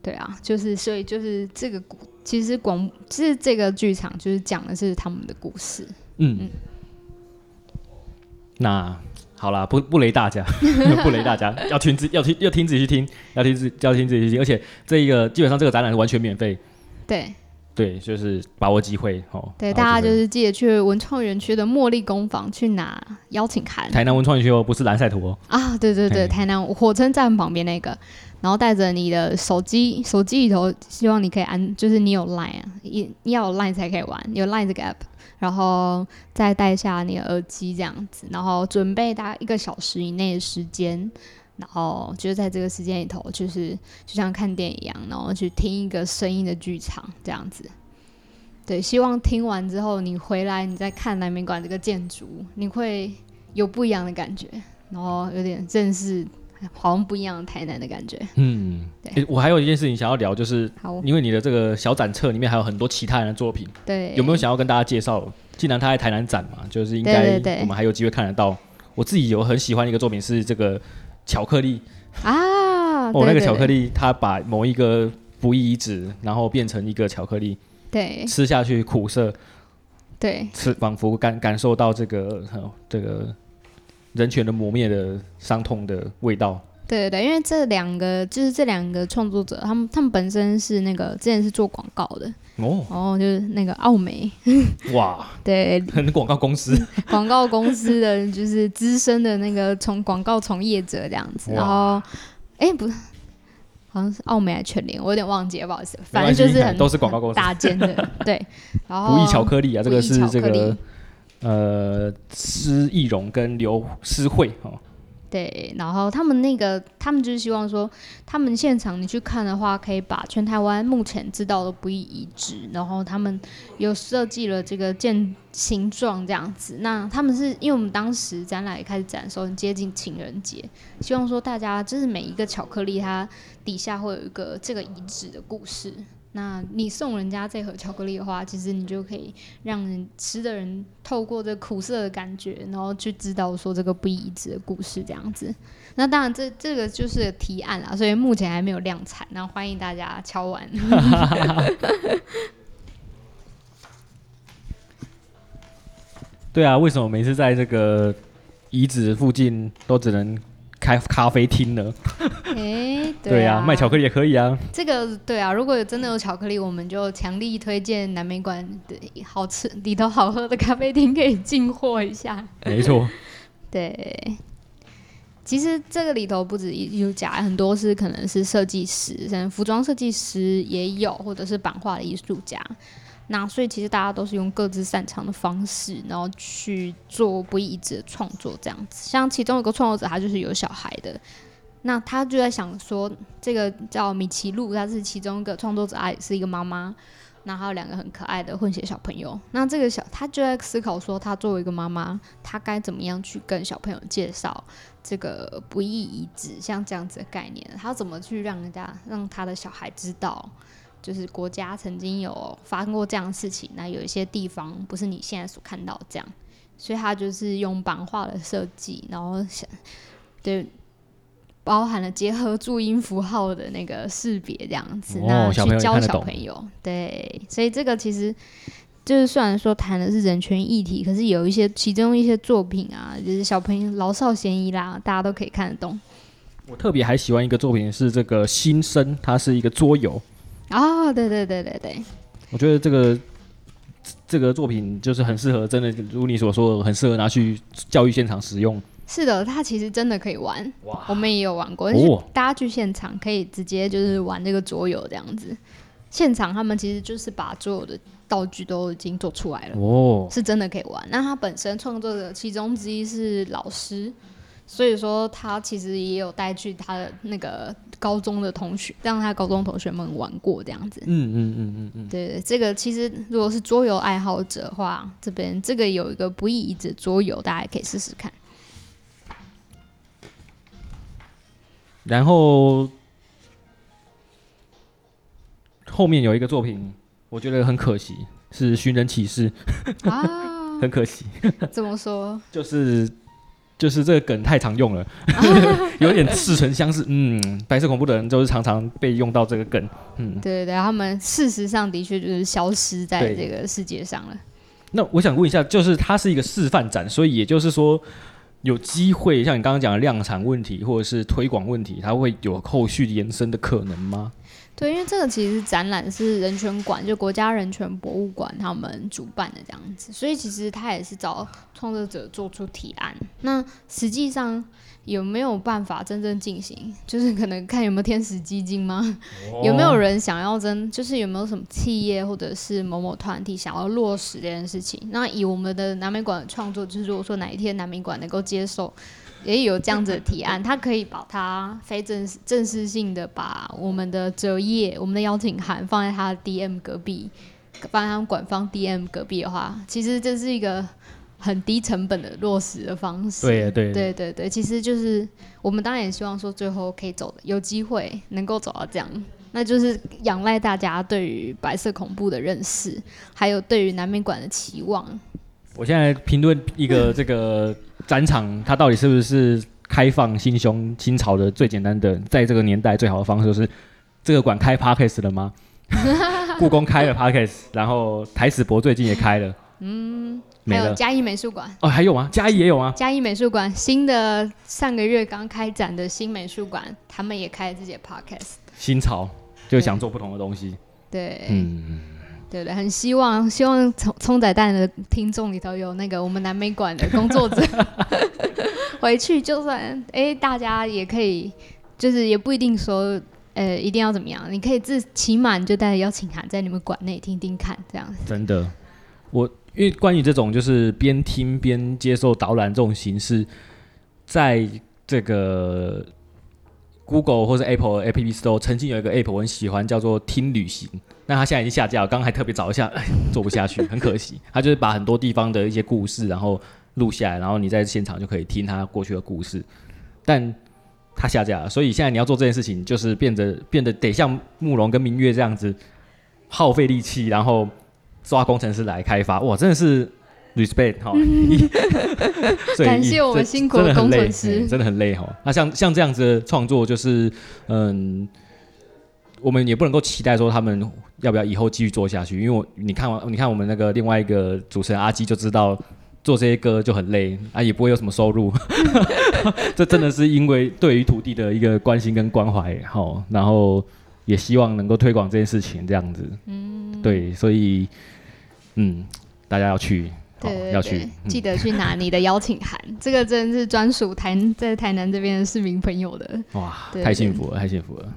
对啊，就是所以就是这个故，其实广其实这个剧场就是讲的是他们的故事。嗯嗯。那好啦，不不雷大家，不雷大家，要听自要听要听自己去听，要听自要听自己去听，而且这一个基本上这个展览是完全免费。对。对，就是把握机会哦。对，大家就是记得去文创园区的茉莉工坊去拿邀请函。台南文创园区哦，不是蓝赛图哦。啊，对对对，台南火车站旁边那个。然后带着你的手机，手机里头希望你可以安，就是你有 Line 啊，一你要有 Line 才可以玩，有 Line 这个 app，然后再带下你的耳机这样子，然后准备大概一个小时以内的时间，然后就是在这个时间里头，就是就像看电影一样，然后去听一个声音的剧场这样子。对，希望听完之后你回来，你再看南美馆这个建筑，你会有不一样的感觉，然后有点正式。好像不一样的台南的感觉。嗯，对、欸。我还有一件事情想要聊，就是因为你的这个小展册里面还有很多其他人的作品。对。有没有想要跟大家介绍？既然他在台南展嘛，就是应该我们还有机会看得到。我自己有很喜欢一个作品是这个巧克力啊。哦，那个巧克力，它把某一个不义遗址，然后变成一个巧克力。对。吃下去苦涩。对。吃仿佛感感受到这个这个。人权的磨灭的伤痛的味道。对对对，因为这两个就是这两个创作者，他们他们本身是那个之前是做广告的哦，然后就是那个奥美。哇，对，很广告公司，广告公司的就是资深的那个从广告从业者这样子，然后哎不是，好像是奥美还是全联，我有点忘记了，不好意思，反正就是很都是广告公司大间的，对，然后不易巧克力啊，这个是这个。呃，施易荣跟刘诗慧哦，对，然后他们那个，他们就是希望说，他们现场你去看的话，可以把全台湾目前知道的不易遗址，然后他们有设计了这个建形状这样子。那他们是因为我们当时展览一开始展的时候很接近情人节，希望说大家就是每一个巧克力它底下会有一个这个遗址的故事。那你送人家这盒巧克力的话，其实你就可以让人吃的人透过这苦涩的感觉，然后去知道说这个不义遗址的故事这样子。那当然这，这这个就是提案啦，所以目前还没有量产，然后欢迎大家敲完。对啊，为什么每次在这个遗址附近都只能开咖啡厅呢？欸、对啊，对啊，卖巧克力也可以啊。这个对啊，如果有真的有巧克力，我们就强力推荐南美馆的好吃里头好喝的咖啡厅可以进货一下。没错，对。其实这个里头不止艺术家，很多是可能是设计师，像服装设计师也有，或者是版画的艺术家。那所以其实大家都是用各自擅长的方式，然后去做不义遗址的创作这样子。像其中有个创作者，他就是有小孩的。那他就在想说，这个叫米奇露，他是其中一个创作者，也是一个妈妈，那还有两个很可爱的混血小朋友。那这个小他就在思考说，他作为一个妈妈，他该怎么样去跟小朋友介绍这个不义遗址，像这样子的概念，他怎么去让人家让他的小孩知道，就是国家曾经有发生过这样的事情，那有一些地方不是你现在所看到这样，所以他就是用版画的设计，然后想对。包含了结合注音符号的那个识别这样子，哦、那去教小朋友。对，所以这个其实就是虽然说谈的是人权议题，可是有一些其中一些作品啊，就是小朋友老少咸宜啦，大家都可以看得懂。我特别还喜欢一个作品是这个新生，它是一个桌游。哦，对对对对对。我觉得这个这个作品就是很适合，真的如你所说的，很适合拿去教育现场使用。是的，它其实真的可以玩，我们也有玩过。哦，大家去现场可以直接就是玩这个桌游这样子。现场他们其实就是把所有的道具都已经做出来了，哦，是真的可以玩。那他本身创作的其中之一是老师，所以说他其实也有带去他的那个高中的同学，让他高中同学们玩过这样子。嗯嗯嗯嗯嗯。对，这个其实如果是桌游爱好者的话，这边这个有一个不义遗址桌游，大家也可以试试看。然后后面有一个作品，我觉得很可惜，是《寻人启事》啊，很可惜。怎么说？就是就是这个梗太常用了，有点似曾相识。嗯，白色恐怖的人就是常常被用到这个梗。嗯，对对对，他们事实上的确就是消失在这个世界上了。那我想问一下，就是它是一个示范展，所以也就是说。有机会像你刚刚讲的量产问题或者是推广问题，它会有后续延伸的可能吗？对，因为这个其实展览是人权馆，就国家人权博物馆他们主办的这样子，所以其实他也是找创作者做出提案。那实际上有没有办法真正进行？就是可能看有没有天使基金吗？哦、有没有人想要真？就是有没有什么企业或者是某某团体想要落实这件事情？那以我们的南美馆的创作，就是如果说哪一天南美馆能够接受。也有这样子的提案，他可以把它非正式、正式性的把我们的折页、我们的邀请函放在他的 DM 隔壁，放在他们馆方 DM 隔壁的话，其实这是一个很低成本的落实的方式。对对对对对，其实就是我们当然也希望说最后可以走的，有机会能够走到这样，那就是仰赖大家对于白色恐怖的认识，还有对于南美馆的期望。我现在评论一个这个展场，它到底是不是开放心胸新潮的最简单的，在这个年代最好的方式就是这个馆开 Podcast 了吗？故宫开了 Podcast，然后台史博最近也开了，嗯，没有。嘉义美术馆哦，还有吗？嘉义也有吗？嘉义美术馆新的上个月刚开展的新美术馆，他们也开了自己的 Podcast。新潮就想做不同的东西，对，对嗯。对对，很希望希望葱葱仔蛋的听众里头有那个我们南美馆的工作者，回去就算哎，大家也可以，就是也不一定说呃一定要怎么样，你可以自起码你就带着邀请函在你们馆内听听看这样子。真的，我因为关于这种就是边听边接受导览这种形式，在这个 Google 或者 Apple App Store 曾经有一个 App 我很喜欢，叫做听旅行。那它现在已经下架了，刚刚还特别找一下，做不下去，很可惜。它就是把很多地方的一些故事，然后录下来，然后你在现场就可以听它过去的故事。但他下架了，所以现在你要做这件事情，就是变得变得得像慕容跟明月这样子，耗费力气，然后抓工程师来开发。哇，真的是 respect 哈！感谢我们辛苦的工程师，真的很累哈。那像像这样子的创作，就是嗯。我们也不能够期待说他们要不要以后继续做下去，因为我你看完你看我们那个另外一个主持人阿基就知道做这些歌就很累啊，也不会有什么收入。这真的是因为对于土地的一个关心跟关怀，好，然后也希望能够推广这件事情这样子。嗯，对，所以嗯，大家要去，对，对，对，要去，嗯、记得去拿你的邀请函，这个真的是专属台在台南这边的市民朋友的。哇，太幸福了，太幸福了。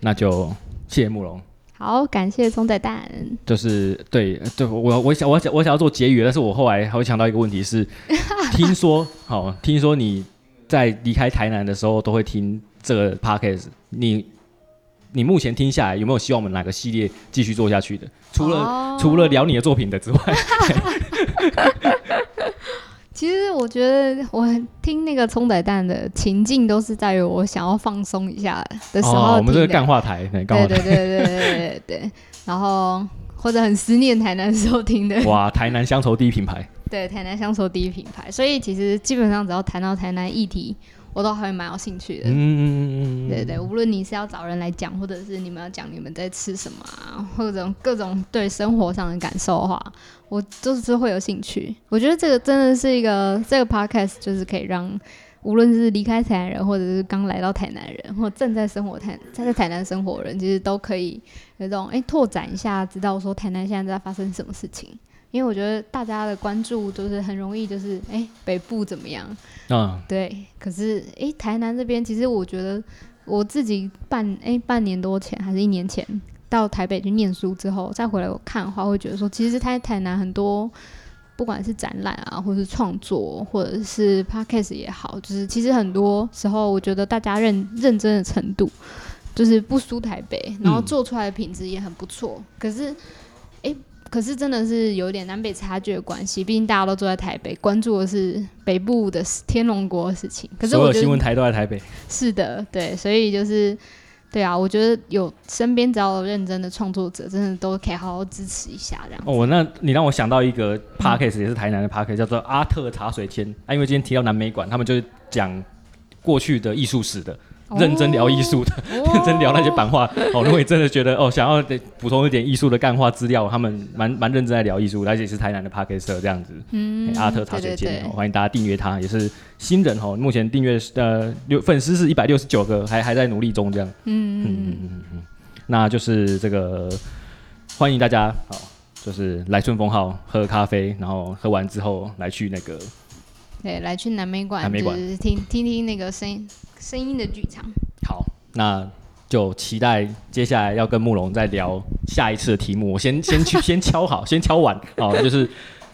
那就谢谢慕容，好，感谢松仔蛋。就是对对，我我想我想我想要做结语，但是我后来还会想到一个问题是，听说好、哦，听说你在离开台南的时候都会听这个 podcast，你你目前听下来有没有希望我们哪个系列继续做下去的？除了、哦、除了聊你的作品的之外。其实我觉得我听那个葱仔蛋的情境都是在于我想要放松一下的时候。哦，我们这个干话台，对对对对对对对。然后或者很思念台南时候听的。哇，台南乡愁第一品牌。对，台南乡愁第一品牌。所以其实基本上只要谈到台南议题，我都还蛮有兴趣的。嗯嗯嗯嗯。对对，无论你是要找人来讲，或者是你们要讲你们在吃什么啊，或者各种对生活上的感受的话。我就是会有兴趣，我觉得这个真的是一个这个 podcast，就是可以让无论是离开台南人，或者是刚来到台南人，或正在生活台在台南生活的人，其实都可以有这种哎、欸、拓展一下，知道说台南现在在发生什么事情。因为我觉得大家的关注都是很容易，就是哎、欸、北部怎么样啊？对，可是哎、欸、台南这边，其实我觉得我自己半哎、欸、半年多前还是一年前。到台北去念书之后，再回来我看的话，会觉得说，其实在台南很多，不管是展览啊，或是创作，或者是 podcast 也好，就是其实很多时候，我觉得大家认认真的程度，就是不输台北，然后做出来的品质也很不错。嗯、可是，哎、欸，可是真的是有点南北差距的关系，毕竟大家都坐在台北，关注的是北部的天龙国的事情。可是我所有新闻台都在台北。是的，对，所以就是。对啊，我觉得有身边只要有认真的创作者，真的都可以好好支持一下这样。哦，那你让我想到一个 podcast，、嗯、也是台南的 podcast，叫做阿特茶水间啊。因为今天提到南美馆，他们就是讲过去的艺术史的。认真聊艺术的，哦、认真聊那些版画。哦，如果你真的觉得哦，想要补充一点艺术的干话资料，他们蛮蛮认真在聊艺术，而且是台南的 Podcast 这样子。嗯，阿特茶水间，欢迎大家订阅他，也是新人哦。目前订阅呃六粉丝是一百六十九个，还还在努力中这样。嗯嗯嗯嗯嗯。那就是这个欢迎大家，好，就是来顺风号喝咖啡，然后喝完之后来去那个，对，来去南美馆就是听听听那个声音声音的剧场。好，那就期待接下来要跟慕容再聊下一次的题目。我先 先去先敲好，先敲完，哦，就是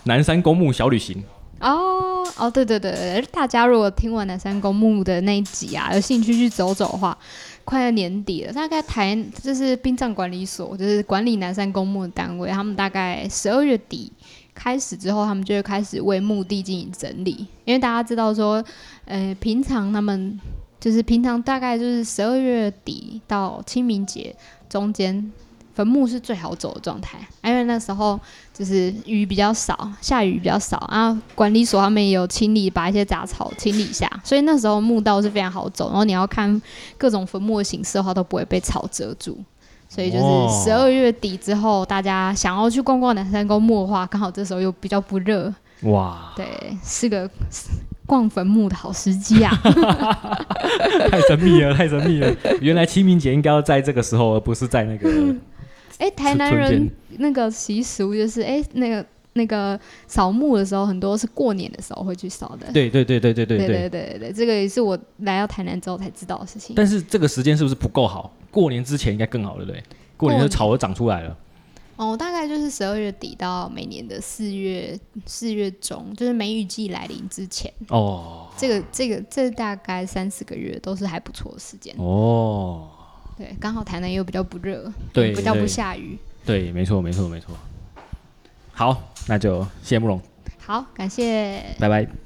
南山公墓小旅行。哦哦，对对对，大家如果听完南山公墓的那一集啊，有兴趣去走走的话，快要年底了，大概台就是殡葬管理所，就是管理南山公墓的单位，他们大概十二月底开始之后，他们就会开始为墓地进行整理，因为大家知道说，呃，平常他们就是平常大概就是十二月底到清明节中间。坟墓是最好走的状态，因为那时候就是雨比较少，下雨比较少啊。管理所他们也有清理，把一些杂草清理一下，所以那时候墓道是非常好走。然后你要看各种坟墓的形式的话，都不会被草遮住。所以就是十二月底之后，大家想要去逛逛南山公墓的话，刚好这时候又比较不热。哇，对，是个逛坟墓的好时机啊！太神秘了，太神秘了。原来清明节应该要在这个时候，而不是在那个。哎，台南人那个习俗就是，哎，那个那个扫墓的时候，很多是过年的时候会去扫的。对对对对对对对对对对，这个也是我来到台南之后才知道的事情。但是这个时间是不是不够好？过年之前应该更好，对不对？过年的草都长出来了。哦，大概就是十二月底到每年的四月四月中，就是梅雨季来临之前。哦，这个这个这大概三四个月都是还不错的时间。哦。对，刚好台南又比较不热，对，比较不下雨。对，对没错，没错，没错。好，那就谢谢慕容。好，感谢。拜拜。